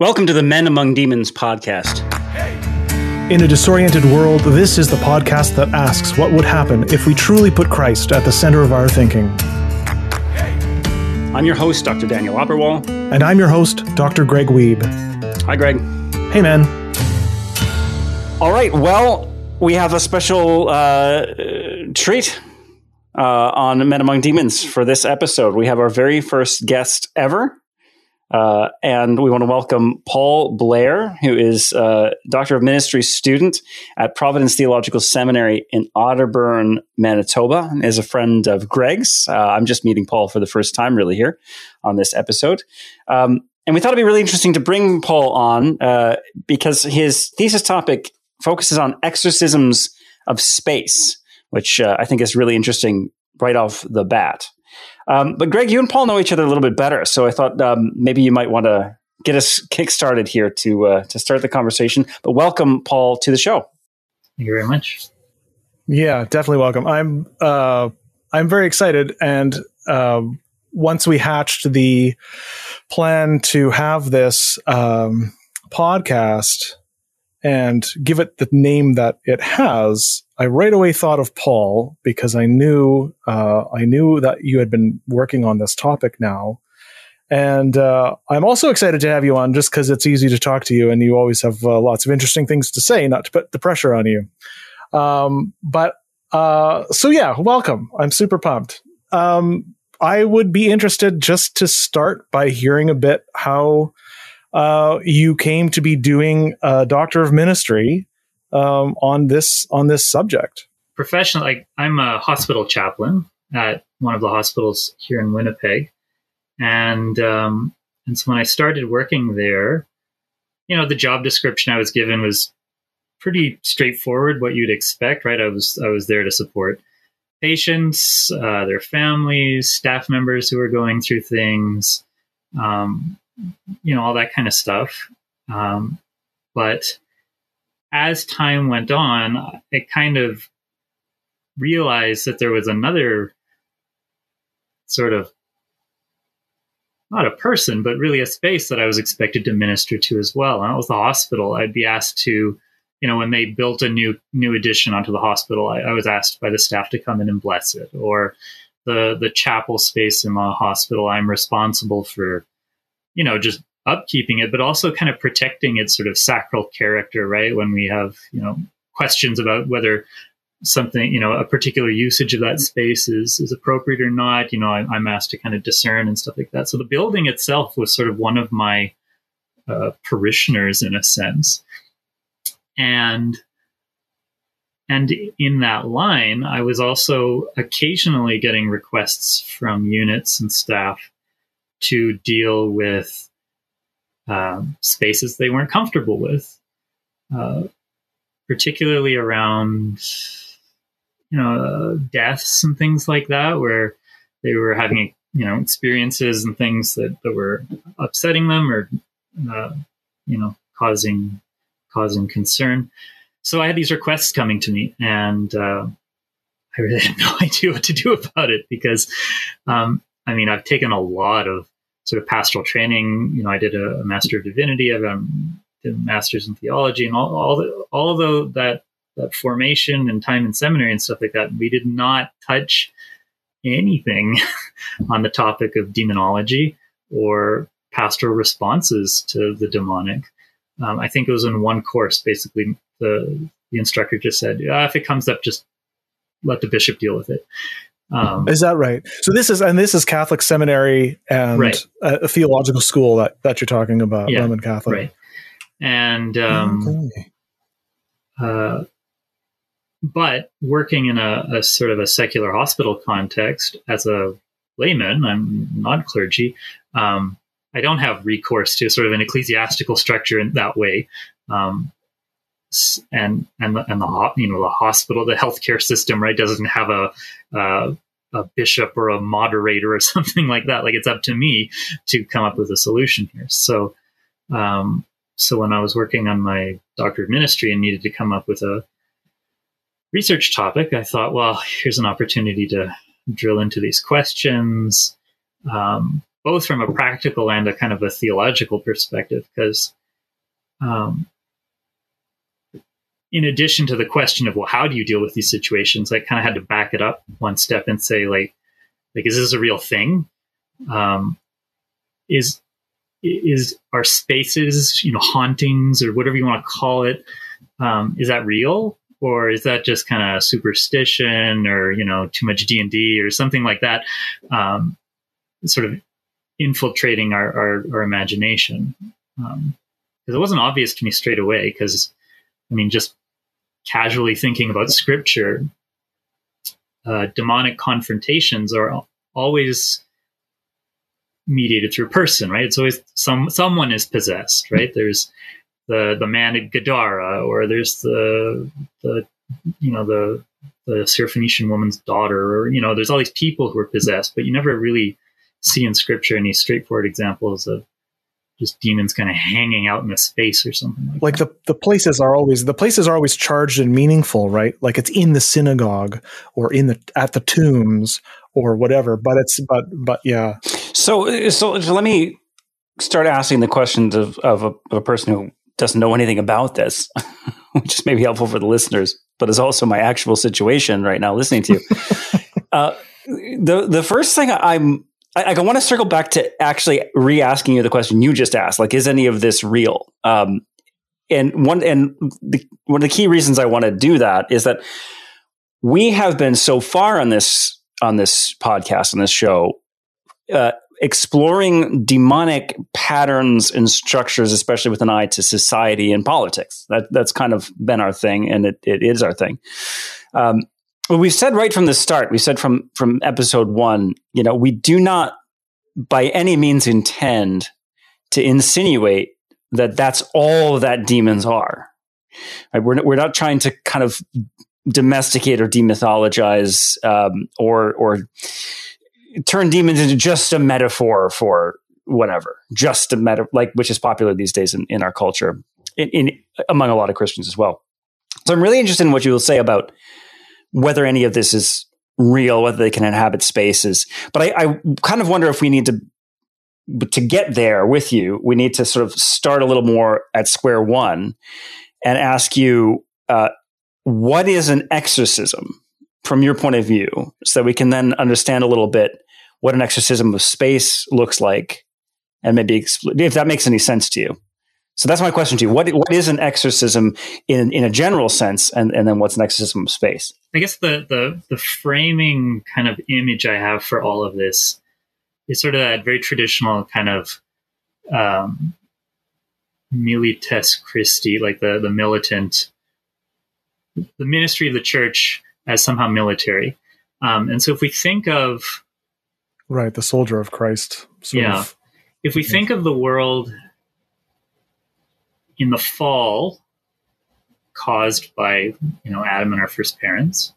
Welcome to the Men Among Demons podcast. In a disoriented world, this is the podcast that asks what would happen if we truly put Christ at the center of our thinking. I'm your host, Dr. Daniel Opperwall. And I'm your host, Dr. Greg Weeb. Hi, Greg. Hey, man. All right. Well, we have a special uh, treat uh, on Men Among Demons for this episode. We have our very first guest ever. Uh, and we want to welcome Paul Blair, who is a Doctor of Ministry student at Providence Theological Seminary in Otterburn, Manitoba, and is a friend of Greg's. Uh, I'm just meeting Paul for the first time, really, here on this episode. Um, and we thought it'd be really interesting to bring Paul on uh, because his thesis topic focuses on exorcisms of space, which uh, I think is really interesting right off the bat. Um, but Greg, you and Paul know each other a little bit better, so I thought um, maybe you might want to get us kick-started here to uh, to start the conversation. But welcome, Paul, to the show. Thank you very much. Yeah, definitely welcome. I'm uh, I'm very excited, and uh, once we hatched the plan to have this um, podcast and give it the name that it has, I right away thought of Paul because I knew uh, I knew that you had been working on this topic now, and uh, I'm also excited to have you on just because it's easy to talk to you and you always have uh, lots of interesting things to say, not to put the pressure on you. Um, but uh, so yeah, welcome. I'm super pumped. Um, I would be interested just to start by hearing a bit how uh, you came to be doing a doctor of ministry um, on this on this subject. Professional, like I'm a hospital chaplain at one of the hospitals here in Winnipeg, and um, and so when I started working there, you know, the job description I was given was pretty straightforward, what you'd expect, right? I was I was there to support patients, uh, their families, staff members who were going through things, um, you know, all that kind of stuff. Um, but as time went on, I kind of realized that there was another sort of not a person, but really a space that I was expected to minister to as well. And that was the hospital. I'd be asked to, you know, when they built a new new addition onto the hospital, I, I was asked by the staff to come in and bless it. Or the the chapel space in the hospital, I'm responsible for you know, just upkeeping it, but also kind of protecting its sort of sacral character, right? When we have, you know, questions about whether something, you know, a particular usage of that space is, is appropriate or not, you know, I, am asked to kind of discern and stuff like that. So the building itself was sort of one of my uh, parishioners in a sense. And and in that line, I was also occasionally getting requests from units and staff to deal with um, spaces they weren't comfortable with, uh, particularly around you know uh, deaths and things like that, where they were having you know experiences and things that, that were upsetting them or uh, you know causing causing concern. So I had these requests coming to me, and uh, I really had no idea what to do about it because, um, I mean, I've taken a lot of sort of pastoral training. You know, I did a, a Master of Divinity. I've did a Master's in Theology, and all all the, all the that that formation and time in seminary and stuff like that. We did not touch anything on the topic of demonology or pastoral responses to the demonic. Um, I think it was in one course. Basically, the the instructor just said, ah, "If it comes up, just let the bishop deal with it." Um, is that right? So this is and this is Catholic seminary and right. a, a, theological school that that you're talking about, yeah, Roman Catholic, right? And um, okay. uh, but working in a, a, sort of a secular hospital context as a layman, I'm not clergy. Um, I don't have recourse to sort of an ecclesiastical structure in that way. Um, and and the, and the you know the hospital, the healthcare system, right, doesn't have a uh, a bishop or a moderator or something like that. Like it's up to me to come up with a solution here. So, um, so when I was working on my doctorate ministry and needed to come up with a research topic, I thought, well, here's an opportunity to drill into these questions. Um, both from a practical and a kind of a theological perspective, because um, in addition to the question of well, how do you deal with these situations, I kind of had to back it up one step and say like, like is this a real thing? Um, is is our spaces, you know, hauntings or whatever you want to call it, um, is that real? Or is that just kind of superstition or, you know, too much D and D or something like that? Um, sort of infiltrating our, our, our imagination. Um, because it wasn't obvious to me straight away. Because, I mean, just casually thinking about scripture, uh, demonic confrontations are always mediated through a person, right? It's always some someone is possessed, right? There's the the man at Gadara, or there's the the you know the the Syrophoenician woman's daughter, or you know, there's all these people who are possessed, but you never really see in scripture any straightforward examples of just demons kind of hanging out in the space or something like, like that. the the places are always the places are always charged and meaningful right? Like it's in the synagogue or in the at the tombs or whatever but it's but but yeah. So so, so let me start asking the questions of of a, of a person who doesn't know anything about this which is maybe helpful for the listeners but is also my actual situation right now listening to you. Uh, the the first thing i'm I, I want to circle back to actually re-asking you the question you just asked. Like, is any of this real? Um, and one and the, one of the key reasons I want to do that is that we have been so far on this on this podcast on this show uh, exploring demonic patterns and structures, especially with an eye to society and politics. That that's kind of been our thing, and it, it is our thing. Um, well, we've said right from the start, we said from from episode one, you know, we do not by any means intend to insinuate that that's all that demons are. Right? We're we're not trying to kind of domesticate or demythologize um, or or turn demons into just a metaphor for whatever, just a meta like which is popular these days in, in our culture, in, in among a lot of Christians as well. So I'm really interested in what you will say about whether any of this is real, whether they can inhabit spaces. But I, I kind of wonder if we need to to get there with you, we need to sort of start a little more at square one and ask you uh, what is an exorcism from your point of view, so that we can then understand a little bit what an exorcism of space looks like, and maybe expl- if that makes any sense to you. So that's my question to you. What what is an exorcism in in a general sense, and and then what's an exorcism of space? I guess the the the framing kind of image I have for all of this is sort of that very traditional kind of um, milites Christi, like the the militant, the ministry of the church as somehow military. Um, and so if we think of right, the soldier of Christ, yeah, of, if we think of the world in the fall caused by you know Adam and our first parents.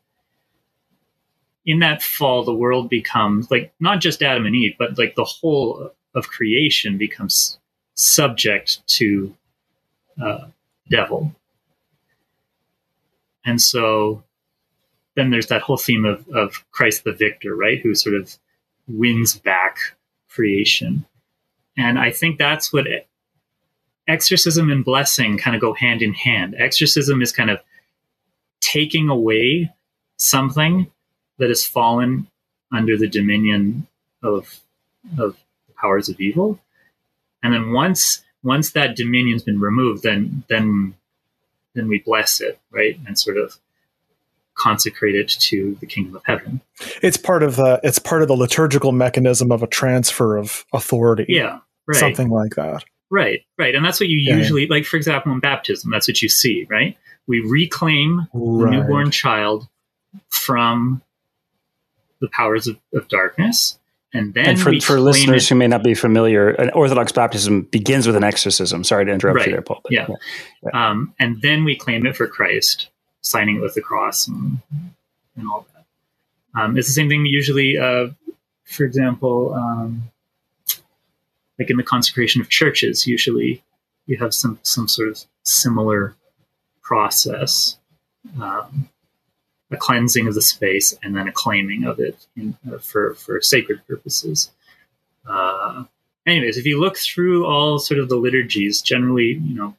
In that fall, the world becomes like not just Adam and Eve, but like the whole of creation becomes subject to uh, devil. And so then there's that whole theme of, of Christ the victor, right? Who sort of wins back creation. And I think that's what exorcism and blessing kind of go hand in hand. Exorcism is kind of taking away something that has fallen under the dominion of of powers of evil. And then once once that dominion's been removed, then then then we bless it, right? And sort of consecrate it to the kingdom of heaven. It's part of the it's part of the liturgical mechanism of a transfer of authority. Yeah. Right. Something like that. Right, right. And that's what you usually, like, for example, in baptism, that's what you see, right? We reclaim right. the newborn child from the powers of, of darkness. And then and for, for listeners it, who may not be familiar, an Orthodox baptism begins with an exorcism. Sorry to interrupt right, you there, Paul. Yeah. yeah. Um, and then we claim it for Christ, signing it with the cross and, and all that. Um, it's the same thing usually, uh, for example, um, like in the consecration of churches, usually you have some some sort of similar process, um, a cleansing of the space and then a claiming of it in, uh, for for sacred purposes. Uh, anyways, if you look through all sort of the liturgies, generally, you know,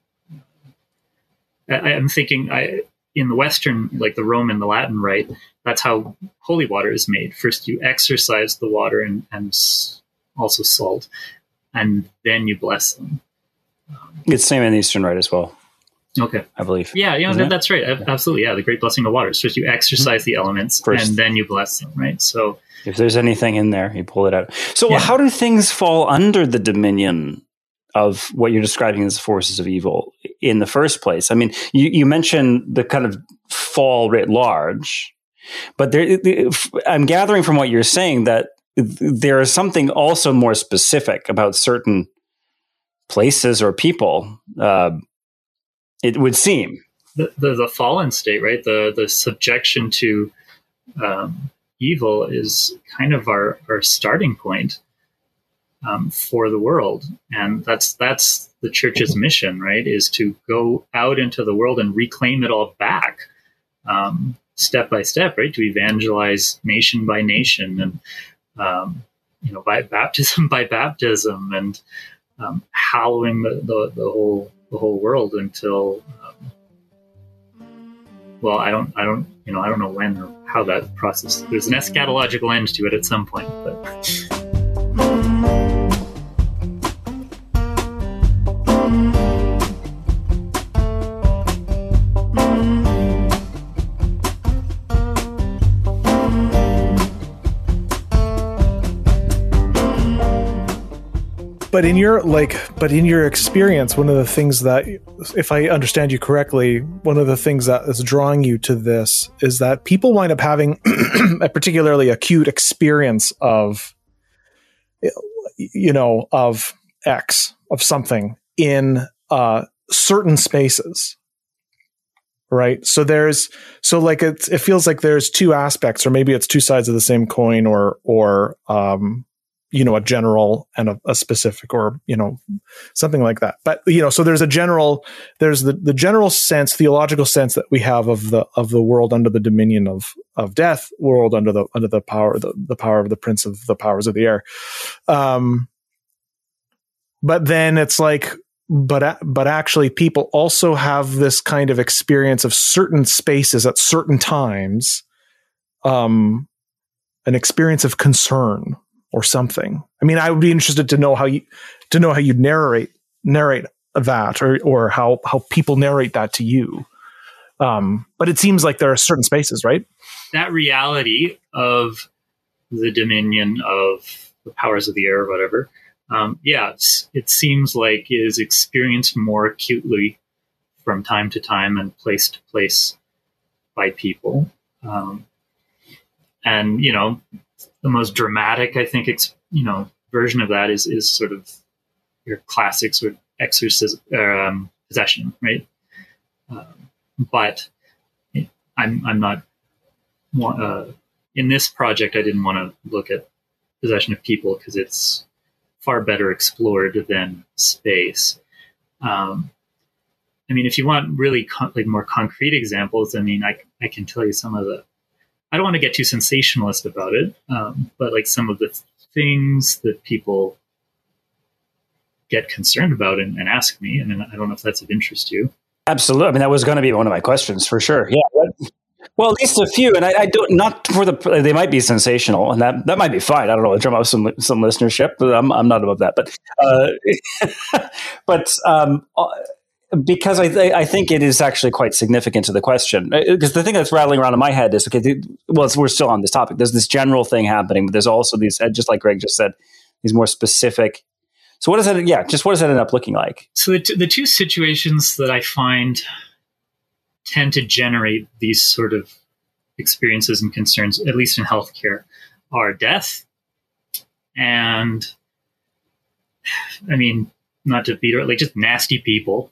I, I'm thinking I in the Western, like the Roman, the Latin rite, that's how holy water is made. First, you exorcise the water and, and also salt, and then you bless them. It's same in the Eastern Rite as well. Okay. I believe. Yeah, you know, that, that's right. Absolutely. Yeah, the great blessing of water. First, you exercise the elements, First. and then you bless them. Right. So, If there's anything in there, you pull it out. So, Yeah. how do things fall under the dominion of what you're describing as forces of evil in the first place? I mean, you, you mentioned the kind of fall writ large, but there, I'm gathering from what you're saying that there is something also more specific about certain places or people. Uh, it would seem. the, the the fallen state, right? The the subjection to um, evil is kind of our our starting point um, for the world, and that's that's the church's mission, right? Is to go out into the world and reclaim it all back, um, step by step, right? To evangelize nation by nation, and um, you know, by baptism by baptism, and um, hallowing the, the the whole the whole world until. Um, well, I don't, I don't, you know, I don't know when or how that process. There's an eschatological end to it at some point, but but in your like but in your experience one of the things that if i understand you correctly one of the things that is drawing you to this is that people wind up having a particularly acute experience of you know of x of something in uh certain spaces right? So there's so like it's it feels like there's two aspects or maybe it's two sides of the same coin or or um you know a general and a, a specific or you know something like that. But you know so there's a general there's the, the general sense theological sense that we have of the of the world under the dominion of of death world under the under the power the, the power of the prince of the powers of the air. Um but then it's like but but actually people also have this kind of experience of certain spaces at certain times um an experience of concern or something. I mean, I would be interested to know how you to know how you narrate narrate that, or or how how people narrate that to you. Um, but it seems like there are certain spaces, right? that reality of the dominion of the powers of the air or whatever, um, yeah, it seems like is experienced more acutely from time to time and place to place by people. Um, and you know, the most dramatic, I think, ex- you know, version of that is is sort of your classic sort of exorcism um, possession, right? Um, but I'm I'm not uh, in this project. I didn't want to look at possession of people because it's far better explored than space. Um, I mean, if you want really con- like more concrete examples, I mean, I I can tell you some of the. I don't want to get too sensationalist about it, um, but like some of the things that people get concerned about and, and ask me. I mean, I don't know if that's of interest to you. Absolutely. I mean, that was going to be one of my questions for sure. Yeah. Well, at least a few, and I, I don't not for the they might be sensational, and that that might be fine. I don't know, drum up some some listenership, but I'm I'm not above that. But uh, but um, uh, because I I think it is actually quite significant to the question. Because the thing that's rattling around in my head is okay. th- Well, we're still on this topic. There's this general thing happening, but there's also these, uh, just like Greg just said, these more specific. So what does that? Yeah, just what does that end up looking like? So the, t- the two situations that I find tend to generate these sort of experiences and concerns, at least in healthcare, are death and, I mean, not to beat it, like just nasty people,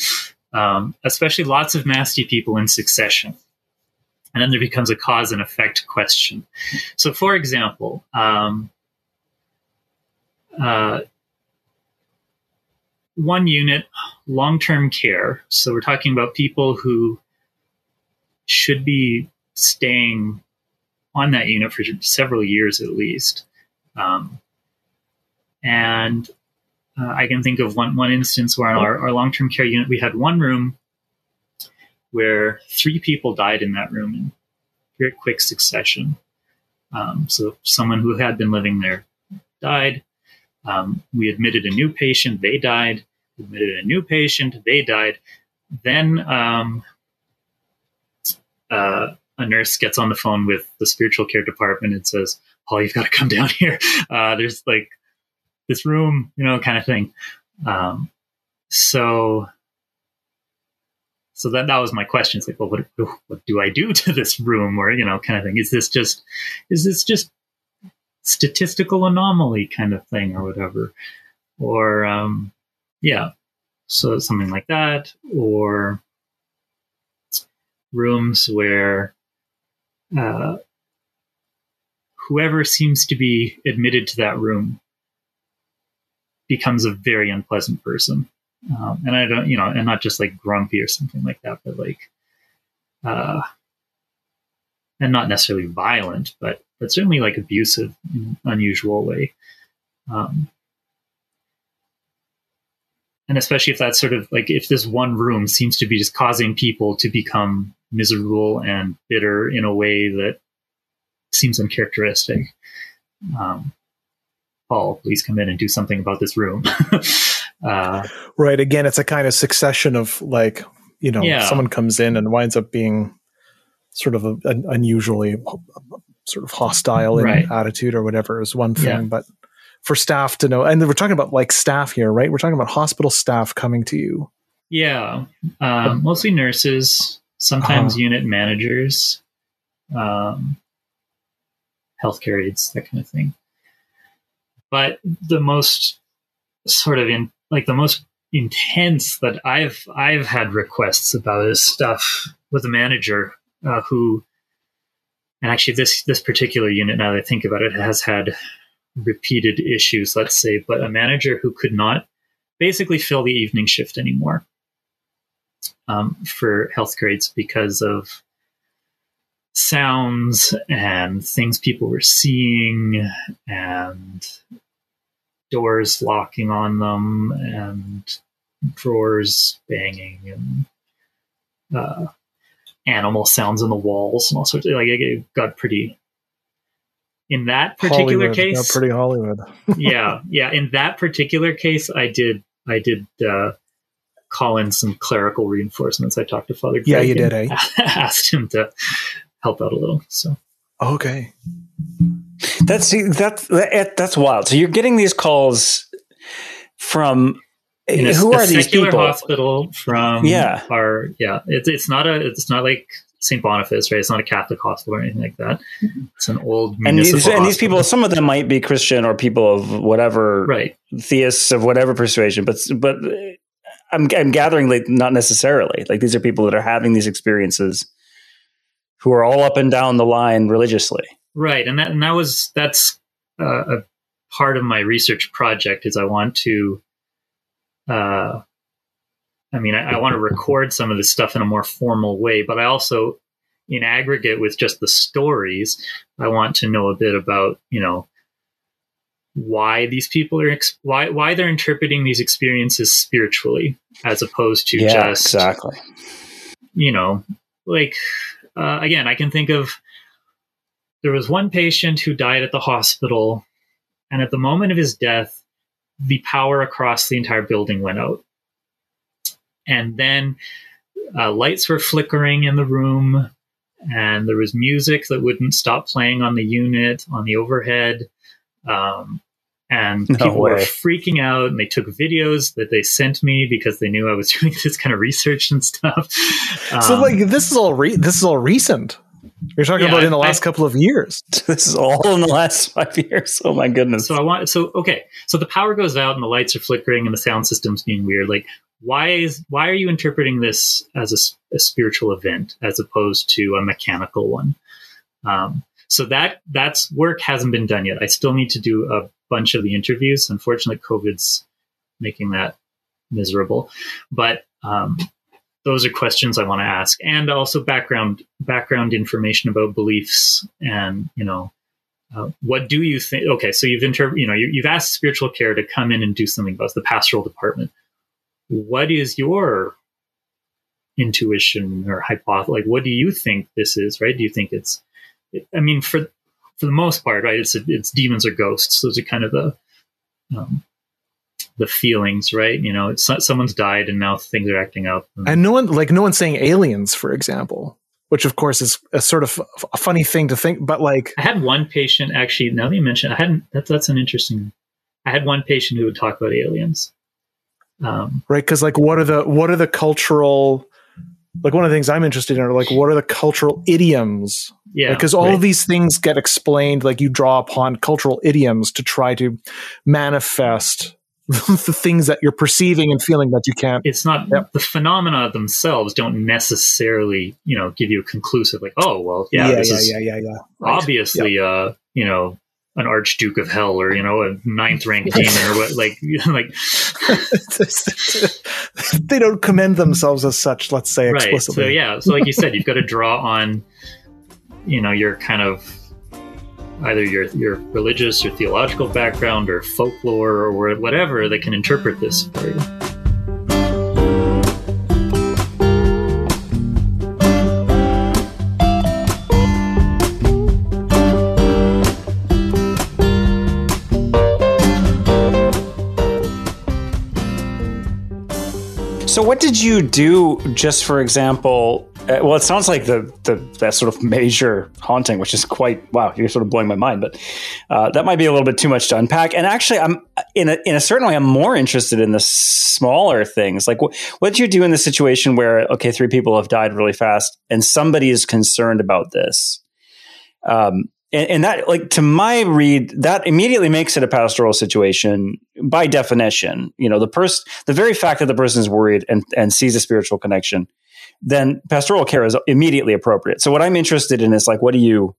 um, especially lots of nasty people in succession. And then there becomes a cause and effect question. So, for example, um, uh, one unit long term care. So we're talking about people who should be staying on that unit for several years at least. Um, And uh, I can think of one one instance where in our, our long term care unit we had one room where three people died in that room in very quick succession. Um, so someone who had been living there died. Um, we admitted a new patient, they died. We admitted a new patient, they died. Then um, uh, a nurse gets on the phone with the spiritual care department and says, "Paul, you've got to come down here. Uh, there's like this room, you know, kind of thing." Um, so, so that that was my question. It's like, well, what what do I do to this room, or you know, kind of thing? Is this just is this just statistical anomaly kind of thing, or whatever, or um, yeah, so something like that, or rooms where uh, whoever seems to be admitted to that room becomes a very unpleasant person. Um, and I don't, you know, and not just like grumpy or something like that, but like, uh, and not necessarily violent, but but certainly like abusive in unusual way. Um, and especially if that's sort of like if this one room seems to be just causing people to become miserable and bitter in a way that seems uncharacteristic. Um, Paul, please come in and do something about this room. uh, right. Again, it's a kind of succession of like, you know, yeah. someone comes in and winds up being sort of a, an unusually sort of hostile in right. attitude or whatever is one thing, yeah. but for staff to know, and we're talking about like staff here, right? We're talking about hospital staff coming to you. Yeah, um, mostly nurses, sometimes uh-huh. unit managers, um, healthcare aides, that kind of thing. But the most sort of in like the most intense that I've I've had requests about is stuff with a manager uh, who, and actually this this particular unit now that I think about it has had repeated issues, let's say, but a manager who could not basically fill the evening shift anymore um, for health grades because of sounds and things people were seeing and doors locking on them and drawers banging and uh, animal sounds in the walls and all sorts of like it got pretty in that particular Hollywood, case pretty hollywood. Yeah yeah in that particular case i did i did uh, call in some clerical reinforcements. I talked to father Greg yeah you did eh? asked him to help out a little so. Okay that's that's that's wild so you're getting these calls from in a, who a are these people hospital from yeah our yeah it's, it's not a it's not like St. Boniface, right? It's not a Catholic hospital or anything like that. It's an old and these, and these people, some of them might be Christian or people of whatever, right? Theists of whatever persuasion, but but I'm I'm gathering like not necessarily like these are people that are having these experiences who are all up and down the line religiously, right? And that and that was that's uh, a part of my research project is I want to. Uh, I mean, I, I want to record some of this stuff in a more formal way, but I also, in aggregate, with just the stories, I want to know a bit about, you know, why these people are why why they're interpreting these experiences spiritually as opposed to yeah, just exactly you know like uh, again i can think of there was one patient who died at the hospital and at the moment of his death the power across the entire building went out. And then uh, lights were flickering in the room and there was music that wouldn't stop playing on the unit on the overhead um, and no people way. were freaking out and they took videos that they sent me because they knew i was doing this kind of research and stuff. Um, so like this is all re- this is all recent you're talking yeah, about in the last I, couple of years. This is all in the last five years. Oh my goodness. So I want so okay. So the power goes out and the lights are flickering and the sound system's being weird. Like why is why are you interpreting this as a, a spiritual event as opposed to a mechanical one? Um, so that that's work hasn't been done yet. I still need to do a bunch of the interviews. Unfortunately, COVID's making that miserable. But um, those are questions I want to ask, and also background background information about beliefs and you know uh, what do you think? Okay, so you've inter- you know you, you've asked spiritual care to come in and do something about the pastoral department. What is your intuition or hypothesis? Like, what do you think this is? Right? Do you think it's? I mean, for for the most part, right? It's it's demons or ghosts. Those are kind of the um, the feelings, right? You know, it's someone's died and now things are acting up. And, no one, like no one's saying aliens, for example, which of course is a sort of a funny thing to think. But like, I had one patient actually. Now that you mention, I hadn't. That's that's an interesting. I had one patient who would talk about aliens. Um, right, because like, what are the what are the cultural like one of the things I'm interested in are like what are the cultural idioms? Yeah, because all right. of these things get explained. Like you draw upon cultural idioms to try to manifest the things that you're perceiving and feeling that you can't. It's not yep. the phenomena themselves don't necessarily, you know, give you a conclusive like, oh, well, yeah, yeah, this yeah, is yeah, yeah, yeah. Right. obviously, yep. uh, you know, an archduke of hell or you know a ninth rank demon or what like like they don't commend themselves as such let's say right. so yeah so like you said you've got to draw on you know your kind of either your your religious or theological background or folklore or whatever that can interpret this for you So, what did you do, just for example? Uh, well, it sounds like the, the that sort of major haunting, which is quite wow. You're sort of blowing my mind, but uh, that might be a little bit too much to unpack. And actually, I'm in a in a certain way, I'm more interested in the smaller things. Like, wh- what did you do in the situation where okay, three people have died really fast, and somebody is concerned about this? Um, and, and, that like to my read that immediately makes it a pastoral situation by definition you know the person the very fact that the person is worried and, and sees a spiritual connection then pastoral care is immediately appropriate so what i'm interested in is like what do you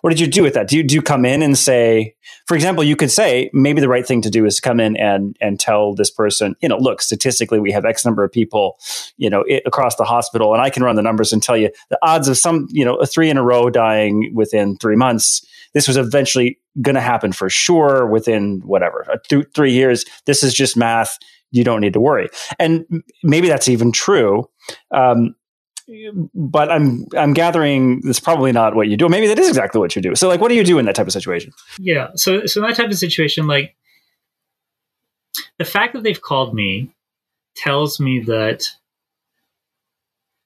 what did you do with that? Do you, do you come in and say, for example, you could say maybe the right thing to do is come in and and tell this person, you know, look, statistically we have X number of people, you know, it, across the hospital, and I can run the numbers and tell you the odds of some, you know, a three in a row dying within three months. This was eventually going to happen for sure within whatever th- three years. This is just math. You don't need to worry, and maybe that's even true. Um, but I'm I'm gathering that's probably not what you do. Maybe that is exactly what you do. So like, what do you do in that type of situation? Yeah. So so in that type of situation, like the fact that they've called me tells me that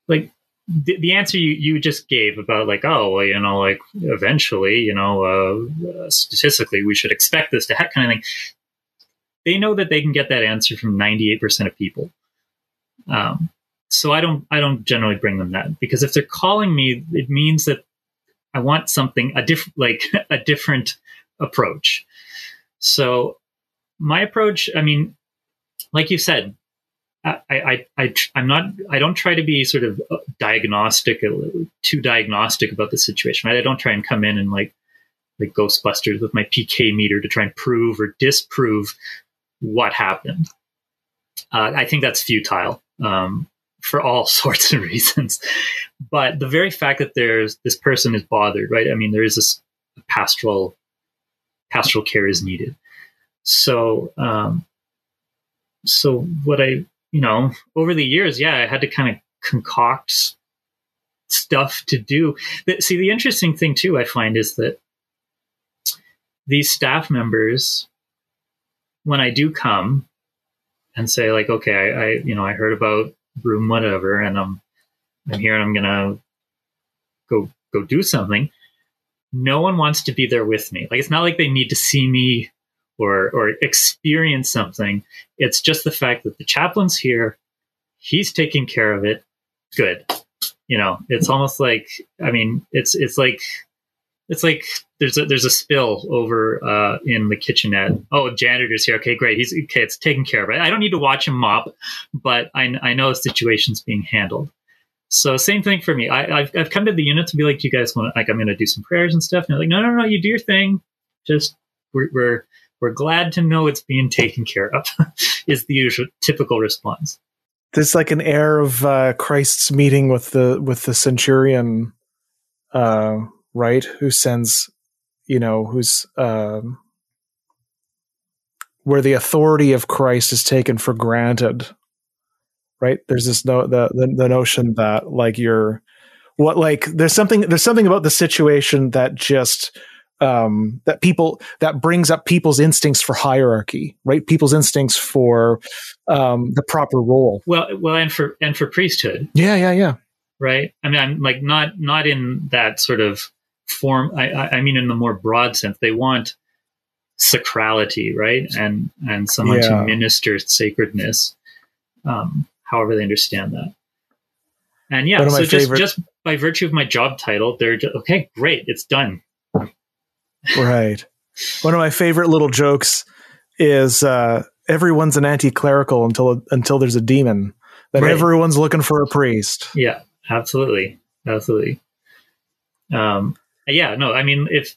like the, the answer you, you just gave about like oh well you know like eventually you know uh, statistically we should expect this to happen kind of thing they know that they can get that answer from 98% of people um, so I don't I don't generally bring them that because if they're calling me, it means that I want something a different like a different approach. So my approach, I mean, like you said, I, I, I, I'm not, I don't try to be sort of uh, diagnostic, uh, too diagnostic about the situation, right? I don't try and come in and like, like Ghostbusters with my PK meter to try and prove or disprove what happened. Uh, I think that's futile. Um, for all sorts of reasons. But the very fact that there's this person is bothered, right? I mean, there is this pastoral pastoral care is needed. So, um, so what I, you know, over the years, yeah, I had to kind of concoct stuff to do. See, the interesting thing too, I find is that these staff members, when I do come and say like, okay, I, I you know, I heard about room whatever and i'm i'm here and i'm gonna go go do something. No one wants to be there with me. Like it's not like they need to see me or or experience something. It's just the fact that the chaplain's here. He's taking care of it. Good. You know it's almost like i mean it's it's like it's like there's a there's a spill over uh, in the kitchenette. Oh, janitor's here. Okay, great. He's okay. It's taken care of. I don't need to watch him mop, but I, I know the situation's being handled. So same thing for me. I, have I've come to the unit to be like, you guys want like I'm going to do some prayers and stuff. And they're like, no, no, no, you do your thing. Just we're we're we're glad to know it's being taken care of. is the usual typical response. There's like an air of uh, Christ's meeting with the with the centurion. Uh, right? Who sends you know who's um, where the authority of Christ is taken for granted. Right? There's this no the the, the notion that like you're what like there's something there's something about the situation that just um, that people that brings up people's instincts for hierarchy, right? People's instincts for um, the proper role. Well, well, and for and for priesthood. Yeah, yeah, yeah. Right. I mean, I'm like not not in that sort of form. I, I mean, in the more broad sense, they want sacrality, right? And and someone yeah. to minister sacredness, um, however they understand that. And yeah, so just favorite- just by virtue of my job title, they're just, okay, great, it's done right. One of my favorite little jokes is uh, everyone's an anti-clerical until until there's a demon. Then right. everyone's looking for a priest. Yeah, absolutely, absolutely. Um, yeah, no, I mean, if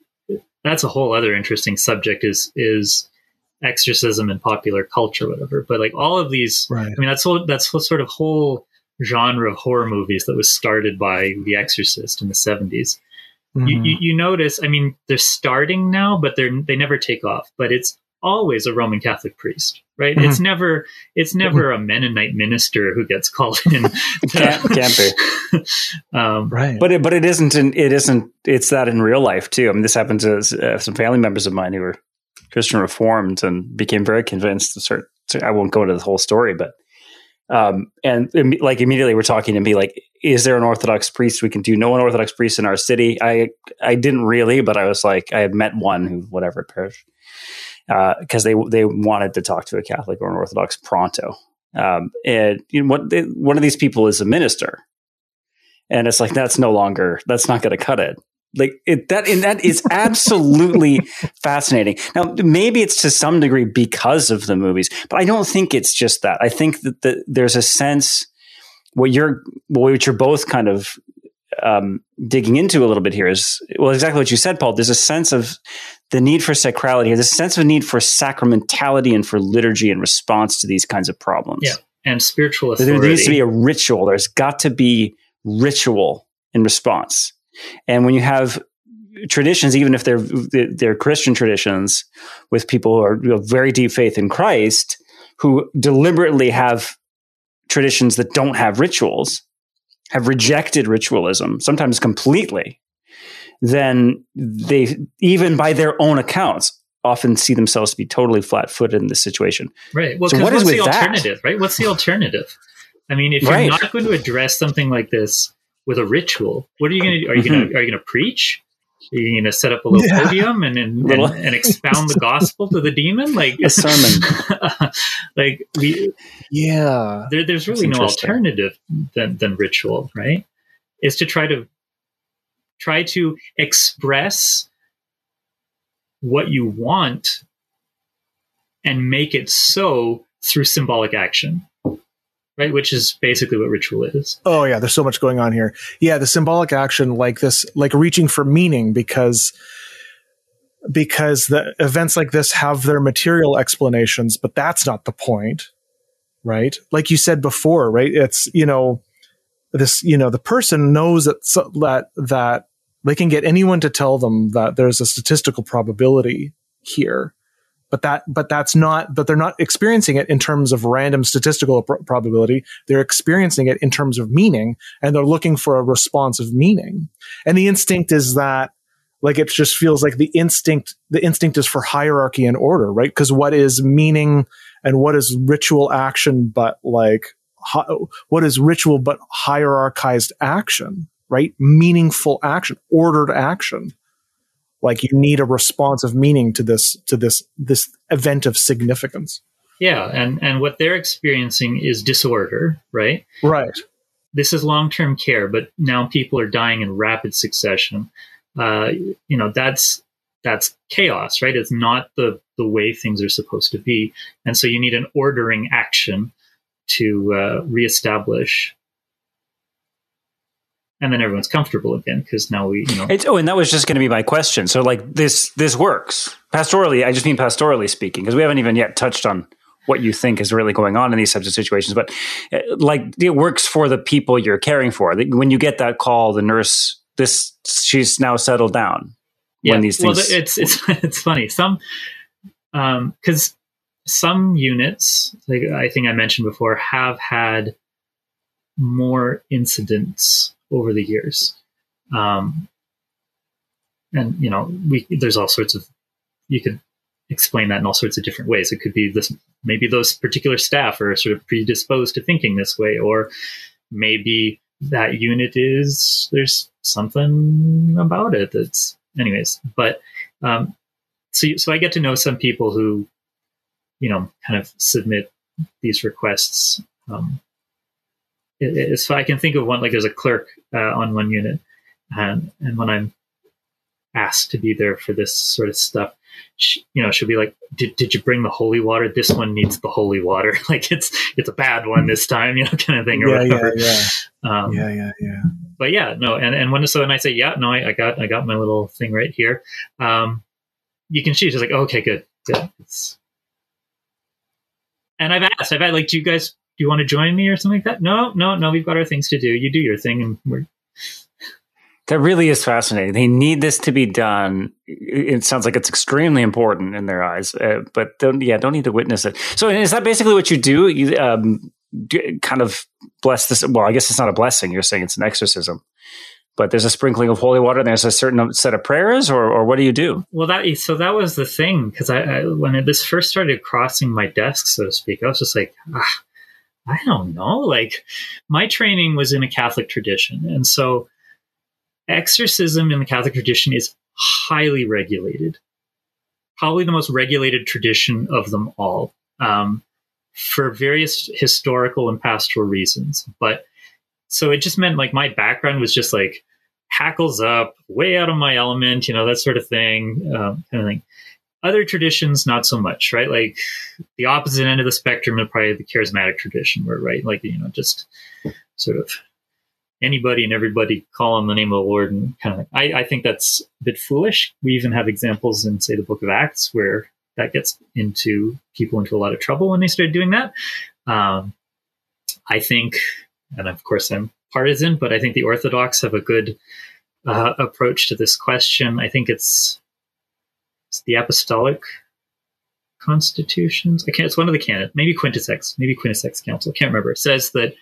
that's a whole other interesting subject is is exorcism and popular culture, whatever. But like all of these, right. I mean, that's whole, that's whole sort of whole genre of horror movies that was started by The Exorcist in the seventies. Mm-hmm. You, you, you, notice, I mean, they're starting now, but they're they never take off. But it's always a Roman Catholic priest, right? Mm-hmm. It's never it's never a Mennonite minister who gets called in. can't, can't be, um, right? But it, but it isn't. In, it isn't. It's that in real life too. I mean, this happened to uh, some family members of mine who were Christian reformed and became very convinced. To start, I won't go into the whole story, but um, and like immediately we're talking to me like, is there an Orthodox priest we can do? No Orthodox priest in our city. I I didn't really, but I was like, I had met one who whatever parish because uh, they they wanted to talk to a Catholic or an Orthodox pronto. Um, and you know, what they, one of these people is a minister, and it's like that's no longer that's not going to cut it. Like it, that and that is absolutely fascinating. Now maybe it's to some degree because of the movies but i don't think it's just that. I think that the, there's a sense what you're what you're both kind of um, digging into a little bit here is well exactly what you said paul. There's a sense of the need for sacrality a sense of need for sacramentality and for liturgy in response to these kinds of problems. Yeah and spiritual authority. There, there needs to be a ritual. There's got to be ritual in response. And when you have traditions, even if they're they're Christian traditions, with people who are you know, very deep faith in Christ, who deliberately have traditions that don't have rituals, have rejected ritualism, sometimes completely, then they, even by their own accounts, often see themselves to be totally flat-footed in this situation. Right. Well, so what is the alternative? That? Right. What's the alternative? I mean, if you're not going to address something like this with a ritual. What are you going to do? Are you going to mm-hmm. are you going to preach? Are you going to set up a little yeah. podium and and, and and, expound the gospel to the demon like a sermon? like we, yeah. There, there's really no alternative than than ritual, right? Is to try to try to express what you want and make it so through symbolic action right? Which is basically what ritual is. Oh yeah, there's so much going on here. Yeah, the symbolic action like this, like reaching for meaning because because the events like this have their material explanations, but that's not the point, right? Like you said before, right? It's you know this you know the person knows that that that they can get anyone to tell them that there's a statistical probability here but that but that's not but they're not experiencing it in terms of random statistical pr- probability. They're experiencing it in terms of meaning and they're looking for a response of meaning. And the instinct is that like it just feels like the instinct the instinct is for hierarchy and order right? Because what is meaning and what is ritual action but like hi- what is ritual but hierarchized action right? Meaningful action ordered action. Like you need a responsive meaning to this to this this event of significance. Yeah and and what they're experiencing is disorder right? Right. This is long-term care but now people are dying in rapid succession. Uh, you know that's that's chaos right? It's not the the way things are supposed to be. And so you need an ordering action to uh, reestablish and then everyone's comfortable again because now we you know it's, oh and that was just going to be my question so like this this works pastorally i just mean pastorally speaking because we haven't even yet touched on what you think is really going on in these types of situations but uh, like it works for the people you're caring for when you get that call the nurse this she's now settled down yeah. when these things. Well, it's it's it's funny. Some um because some units, like I think I mentioned before, have had more incidents over the years. Um, and you know, we there's all sorts of you could explain that in all sorts of different ways. It could be this maybe those particular staff are sort of predisposed to thinking this way, or maybe that unit is there's something about it that's anyways. But um, so so I get to know some people who you know kind of submit these requests. Um, it, it, so I can think of one like there's a clerk uh, on one unit, and and when I'm asked to be there for this sort of stuff, she, you know, she'll be like, "Did did you bring the holy water? This one needs the holy water. like it's it's a bad one this time, you know, kind of thing, or yeah, whatever." yeah, yeah. Um, yeah, yeah, yeah. But yeah, no, and and when so when I say, "Yeah, no, I, I got I got my little thing right here," um, you can see she's like, oh, "Okay, good, good." It's, and I've asked, I've had like, "Do you guys do you want to join me or something like that?" No, no, no. We've got our things to do. You do your thing, and we're that really is fascinating. They need this to be done. It sounds like it's extremely important in their eyes, uh, but don't, yeah, don't need to witness it. So, is that basically what you do? You um, do, kind of bless this. Well, I guess it's not a blessing. You're saying it's an exorcism, but there's a sprinkling of holy water. and There's a certain set of prayers, or, or what do you do? Well, that so that was the thing because I, I, when this first started crossing my desk, so to speak, I was just like, ah, I don't know. Like my training was in a Catholic tradition, and so exorcism in the Catholic tradition is highly regulated, probably the most regulated tradition of them all, um, for various historical and pastoral reasons. But so it just meant like my background was just like hackles up, way out of my element, you know, that sort of thing, um, kind of thing. Other traditions, not so much, right? Like the opposite end of the spectrum of probably the charismatic tradition, where, right, like, you know, just sort of anybody and everybody call on the name of the Lord and kind of I, I think that's a bit foolish. We even have examples in say the book of Acts where that gets into people into a lot of trouble when they start doing that. Um, I think, and of course I'm partisan, but I think the Orthodox have a good uh, approach to this question. I think it's, it's the Apostolic Constitutions. I can't. It's one of the canon. Maybe Quinisext. Maybe Quinisext Council. Can't remember. It says that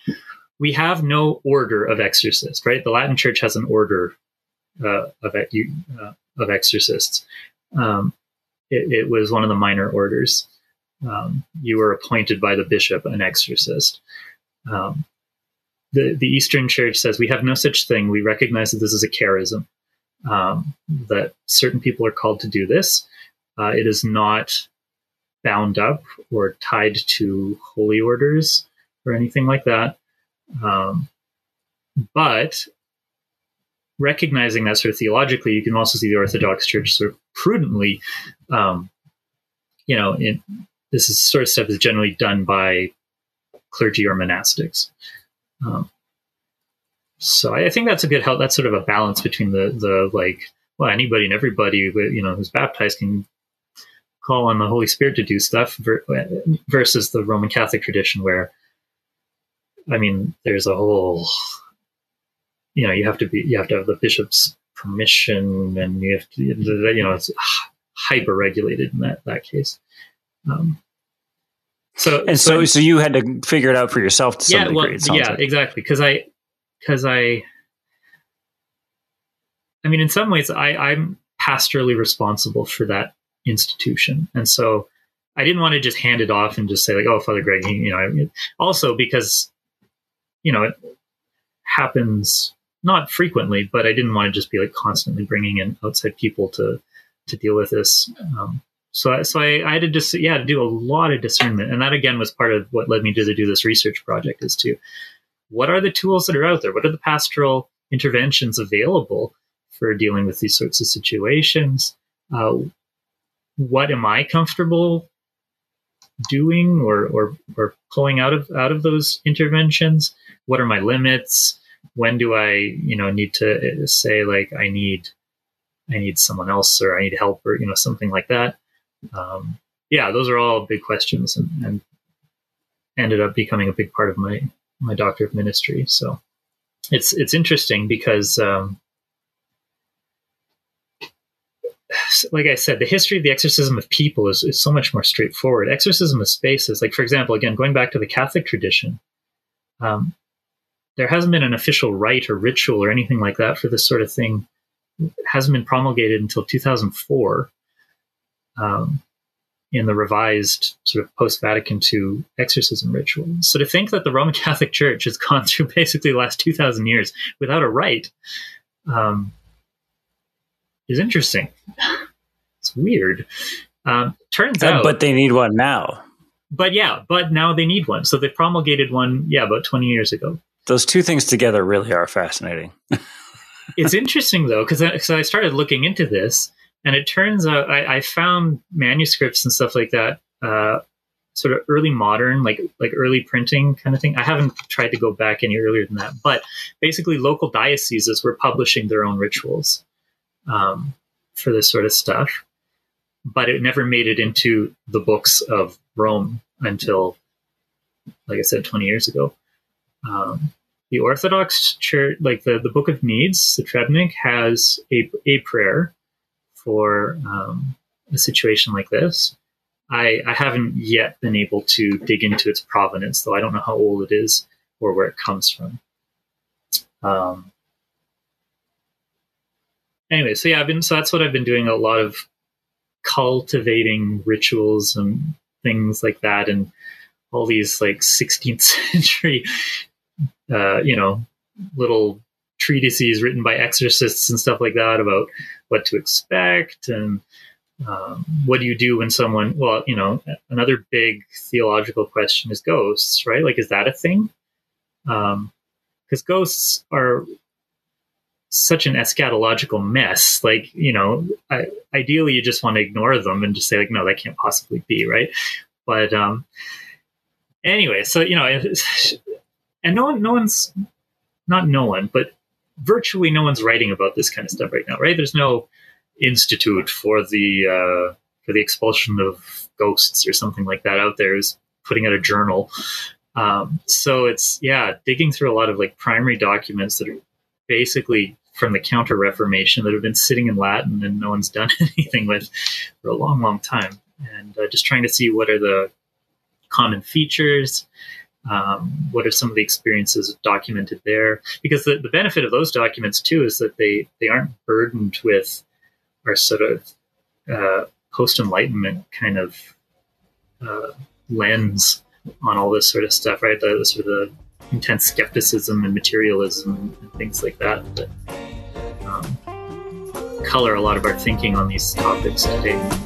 we have no order of exorcists, right? The Latin Church has an order uh, of uh, of exorcists. Um, it, it, was one of the minor orders. Um, you were appointed by the bishop an exorcist. Um, the the Eastern Church says we have no such thing. We recognize that this is a charism. Um, that certain people are called to do this. Uh, it is not bound up or tied to holy orders or anything like that. Um, but recognizing that sort of theologically, you can also see the Orthodox Church sort of prudently, um, you know, in, this is sort of stuff is generally done by clergy or monastics. Um, so I, I, think that's a good help. That's sort of a balance between the the like, well, anybody and everybody, you know, who's baptized can call on the Holy Spirit to do stuff, versus the Roman Catholic tradition where I mean, there's a whole, you know, you have to be, you have to have the bishop's permission, and you have to, you know, it's hyper regulated in that that case. Um, so and so, so you had to figure it out for yourself to some yeah, degree. Well, yeah, exactly. Because I, because I, I mean, in some ways, I I'm pastorally responsible for that institution, and so I didn't want to just hand it off and just say like, "Oh, Father Greg," you know. Also, because you know, it happens not frequently, but I didn't want to just be like constantly bringing in outside people to to deal with this. Um, so, I, so I, I had to just yeah to do a lot of discernment, and that again was part of what led me to, to do this research project. Is to what are the tools that are out there? What are the pastoral interventions available for dealing with these sorts of situations? Uh, what am I comfortable doing or, or or pulling out of out of those interventions? what are my limits? When do I, you know, need to uh, say like I need, I need someone else or I need help or you know something like that. Um, yeah, those are all big questions and, and ended up becoming a big part of my my doctor of ministry. So it's it's interesting because um, like I said, the history of the exorcism of people is, is so much more straightforward. Exorcism of spaces, like for example, again going back to the Catholic tradition, um, there hasn't been an official rite or ritual or anything like that for this sort of thing. It hasn't been promulgated until 2004 um, in the revised sort of post Vatican II exorcism ritual. So to think that the Roman Catholic Church has gone through basically the last 2,000 years without a rite um, is interesting. it's weird. Um, turns out, but they need one now. But yeah, but now they need one. So they promulgated one, yeah, about 20 years ago. Those two things together really are fascinating. it's interesting though, because I, I, started looking into this, and it turns out I, I found manuscripts and stuff like that, uh, sort of early modern, like like early printing kind of thing. I haven't tried to go back any earlier than that, but basically, local dioceses were publishing their own rituals um, for this sort of stuff, but it never made it into the books of Rome until, like I said, 20 years ago. Um, the Orthodox Church, like the, the Book of Needs, the Trebnik, has a, a prayer for um, a situation like this. I, I haven't yet been able to dig into its provenance, though I don't know how old it is or where it comes from. Um, anyway, so yeah, I've been so that's what I've been doing a lot of cultivating rituals and things like that, and all these like 16th century, uh, you know, little treatises written by exorcists and stuff like that about what to expect and um, what do you do when someone well you know another big theological question is ghosts right like is that a thing because um, ghosts are such an eschatological mess. Like, you know, I, ideally you just want to ignore them and just say like, no, that can't possibly be right. But um, anyway, so you know, and no one, no one's not no one, but virtually no one's writing about this kind of stuff right now, right? There's no institute for the uh, for the expulsion of ghosts or something like that out there is putting out a journal. Um, so it's yeah, digging through a lot of like primary documents that are basically from the Counter Reformation that have been sitting in Latin and no one's done anything with for a long, long time. And uh, just trying to see what are the common features, um, what are some of the experiences documented there? Because the, the benefit of those documents too is that they they aren't burdened with our sort of uh, post Enlightenment kind of uh, lens on all this sort of stuff, right? The, the sort of the intense skepticism and materialism and things like that that um, color a lot of our thinking on these topics today.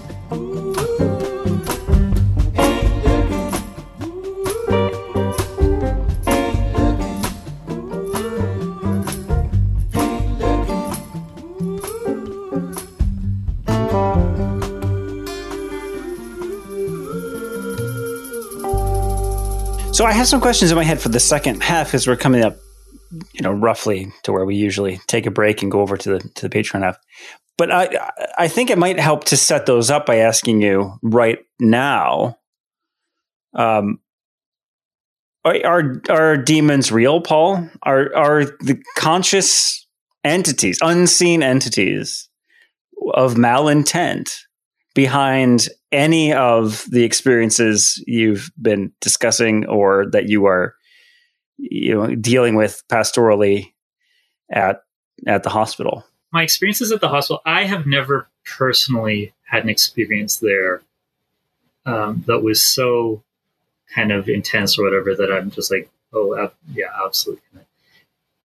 So I have some questions in my head for the second half because we're coming up, you know, roughly to where we usually take a break and go over to the to the Patreon half. But I I think it might help to set those up by asking you right now. Um, are are, are demons real, Paul? Are are the conscious entities, unseen entities of malintent behind any of the experiences you've been discussing or that you are you know dealing with pastorally at at the hospital? My experiences at the hospital i have never personally had an experience there um, that was so kind of intense or whatever that i'm just like oh yeah absolutely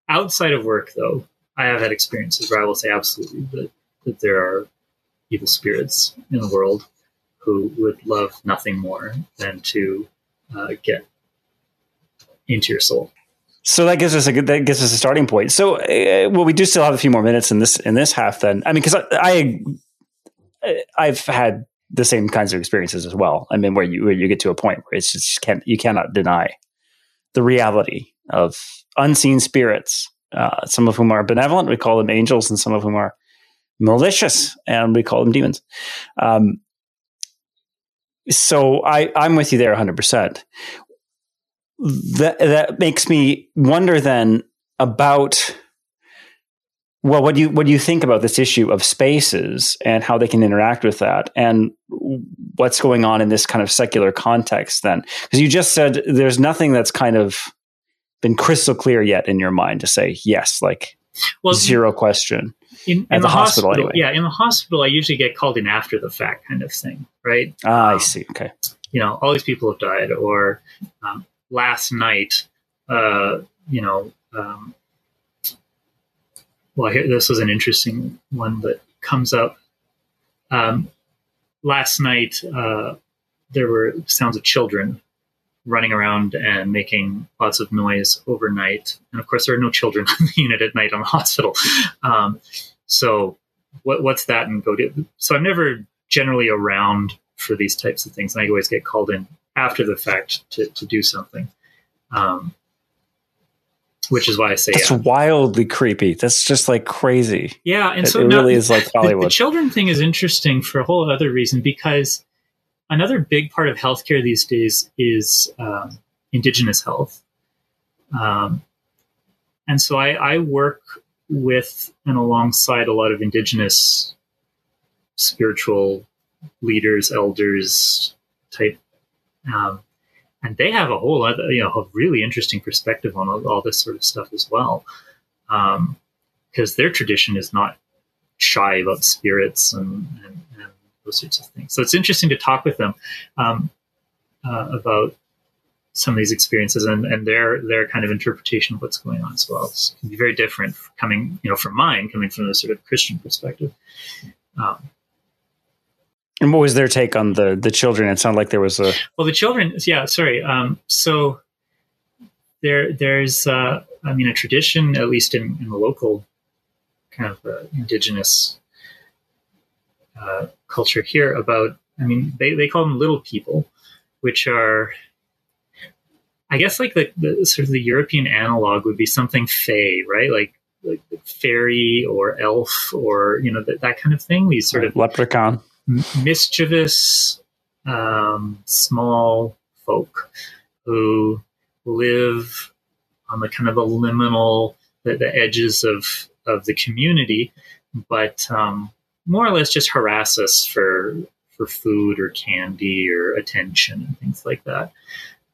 outside of work though i have had experiences where i will say absolutely that, that there are evil spirits in the world who would love nothing more than to uh, get into your soul. So that gives us a good, that gives us a starting point. So, uh, well, we do still have a few more minutes in this in this half. Then, I mean, because I, I, I've had the same kinds of experiences as well. I mean, where you where you get to a point where it's just can't you cannot deny the reality of unseen spirits. Uh, some of whom are benevolent, we call them angels, and some of whom are malicious, and we call them demons. Um, so I, I'm with you there 100%. That, that makes me wonder then about well, what do you what do you think about this issue of spaces and how they can interact with that, and what's going on in this kind of secular context? Then, because you just said there's nothing that's kind of been crystal clear yet in your mind to say yes, like well, zero question. In, in the, the, hospital, hospital anyway. yeah, in the hospital, I usually get called in after the fact, kind of thing, right? Ah, um, I see. Okay, you know, all these people have died, or um, last night, uh, you know. Um, well, here, this was an interesting one that comes up. Um, last night, uh, there were sounds of children running around and making lots of noise overnight. And of course, there are no children in the unit at night on the hospital. Um, so, what, what's that and go to? So, I'm never generally around for these types of things, and I always get called in after the fact to, to do something. Um, which is why I say that's yeah. wildly creepy. That's just like crazy. Yeah, and it, so it really is like Hollywood. The, the, children thing is interesting for a whole other reason because another big part of healthcare these days is um, indigenous health, um, and so I, I work with and alongside a lot of indigenous spiritual leaders, elders type um, and they have a whole other, you know, a really interesting perspective on all, all this sort of stuff as well, because um, their tradition is not shy about spirits and, and, and, those sorts of things. So it's interesting to talk with them um, uh, about some of these experiences and, and their their kind of interpretation of what's going on as well. It can be very different coming, you know, from mine, coming from a sort of Christian perspective. Um, and what was their take on the the children? It sounded like there was a well, the children. Yeah, sorry. Um, so there, there's, uh, I mean, a tradition, at least in, in the local kind of uh, indigenous uh, culture here, about. I mean, they they call them little people, which are, I guess, like the, the sort of the European analog would be something fey, right? Like like fairy or elf or you know that, that kind of thing. These sort of leprechaun mischievous, um, small folk who live on the kind of the liminal, the, the edges of of the community, but um, more or less just harass us for for food or candy or attention and things like that.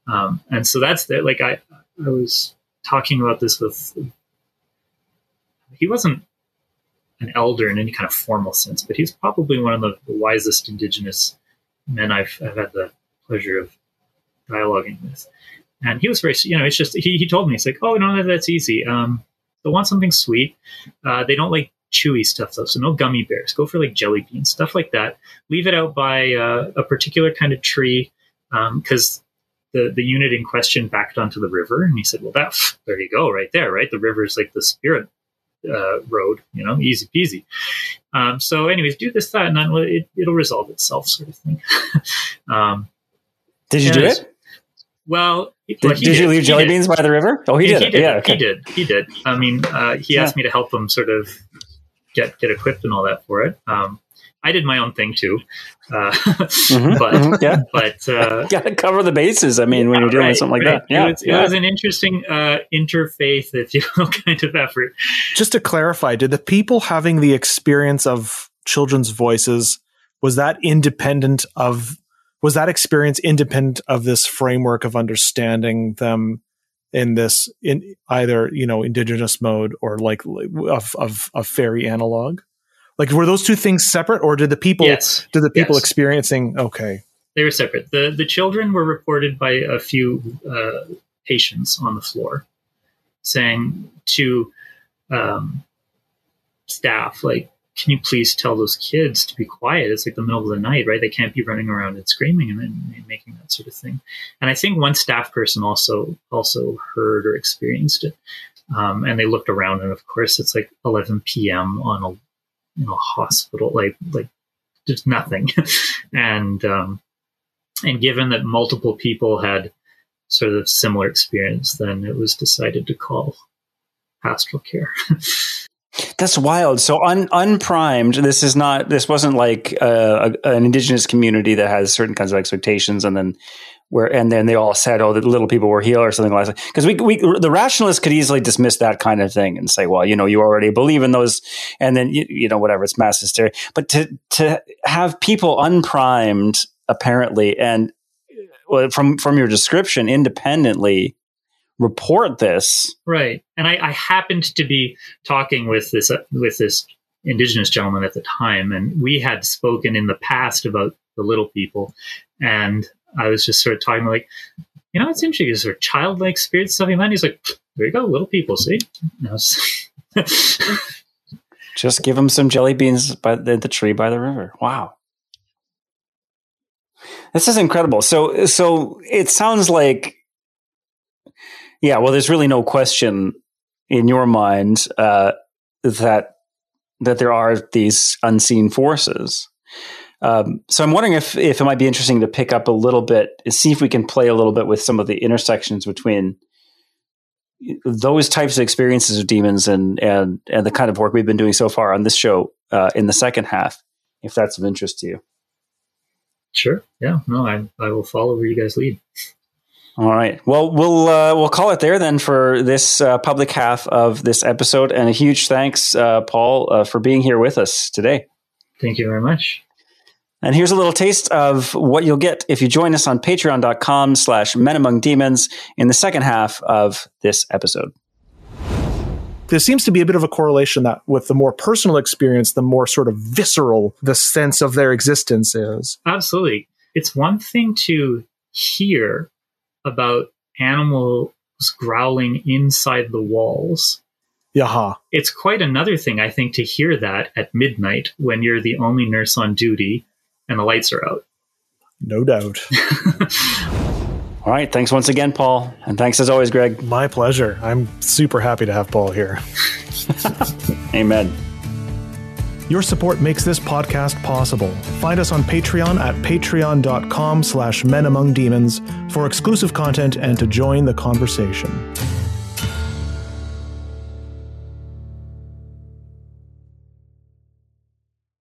Um, and so that's the, like I I was talking about this with he wasn't an elder in any kind of formal sense, but he's probably one of the, the wisest indigenous men I've, I've, had the pleasure of dialoguing with. And he was very, you know, it's just, he, he told me, it's like, oh, no, that's easy. Um, they want something sweet. Uh, they don't like chewy stuff though. So no gummy bears. Go for like jelly beans, stuff like that. Leave it out by uh, a particular kind of tree because um, the the unit in question backed onto the river, and he said, "Well, that there you go, right there, right. The river is like the spirit uh, road, you know, easy peasy. Um, so, anyways, do this, that, and then it, will resolve itself, sort of thing. um, did you do it? Well, did, well, did, did you leave jelly beans by the river? Oh, he, he did. He did. Yeah, okay. he did. He did. I mean, uh, he yeah. asked me to help him sort of get get equipped and all that for it. Um, I did my own thing too, uh, mm-hmm, but mm-hmm, yeah, but uh, gotta cover the bases. I mean, when you're doing right, something like right. that, yeah, it was, yeah. it was an interesting uh, interfaith, if you will, kind of effort. Just to clarify, did the people having the experience of children's voices was that independent of was that experience independent of this framework of understanding them in this in either you know indigenous mode or like of of, of fairy analog? Like, were those two things separate, or did the people yes. did the people yes. experiencing? Okay, they were separate. the The children were reported by a few uh, patients on the floor, saying to um, staff, like, "Can you please tell those kids to be quiet? It's like the middle of the night, right? They can't be running around and screaming and, and making that sort of thing." And I think one staff person also also heard or experienced it. Um, and they looked around, and of course, it's like 11 p.m. on a you know hospital like like just nothing and um and given that multiple people had sort of similar experience then it was decided to call pastoral care That's wild. So un, unprimed. This is not. This wasn't like uh, a, an indigenous community that has certain kinds of expectations, and then where and then they all said, "Oh, the little people were healed" or something like that. Because we, we, the rationalists could easily dismiss that kind of thing and say, "Well, you know, you already believe in those," and then you, you know, whatever, it's mass hysteria. But to to have people unprimed, apparently, and well, from from your description, independently report this, right? And I, I happened to be talking with this uh, with this indigenous gentleman at the time, and we had spoken in the past about the little people, and I was just sort of talking like, you know, it's interesting. Is there childlike spirits stuff in mind? He's like, there you go, little people. See, just give them some jelly beans by the, the tree by the river. Wow, this is incredible. So, so it sounds like, yeah. Well, there's really no question in your mind uh, that that there are these unseen forces. Um, so I'm wondering if if it might be interesting to pick up a little bit, and see if we can play a little bit with some of the intersections between those types of experiences of demons and and and the kind of work we've been doing so far on this show uh, in the second half, if that's of interest to you. Sure. Yeah. No, I I will follow where you guys lead. All right. Well, we'll uh, we'll call it there then for this uh, public half of this episode, and a huge thanks, uh, Paul, uh, for being here with us today. Thank you very much. And here's a little taste of what you'll get if you join us on patreon.com slash men among demons in the second half of this episode. There seems to be a bit of a correlation that with the more personal experience, the more sort of visceral the sense of their existence is. Absolutely. It's one thing to hear about animals growling inside the walls. Yaha. It's quite another thing, I think, to hear that at midnight when you're the only nurse on duty and the lights are out. No doubt. All right. Thanks once again, Paul. And thanks as always, Greg. My pleasure. I'm super happy to have Paul here. Amen. Your support makes this podcast possible. Find us on Patreon at patreon.com slash men among demons for exclusive content and to join the conversation.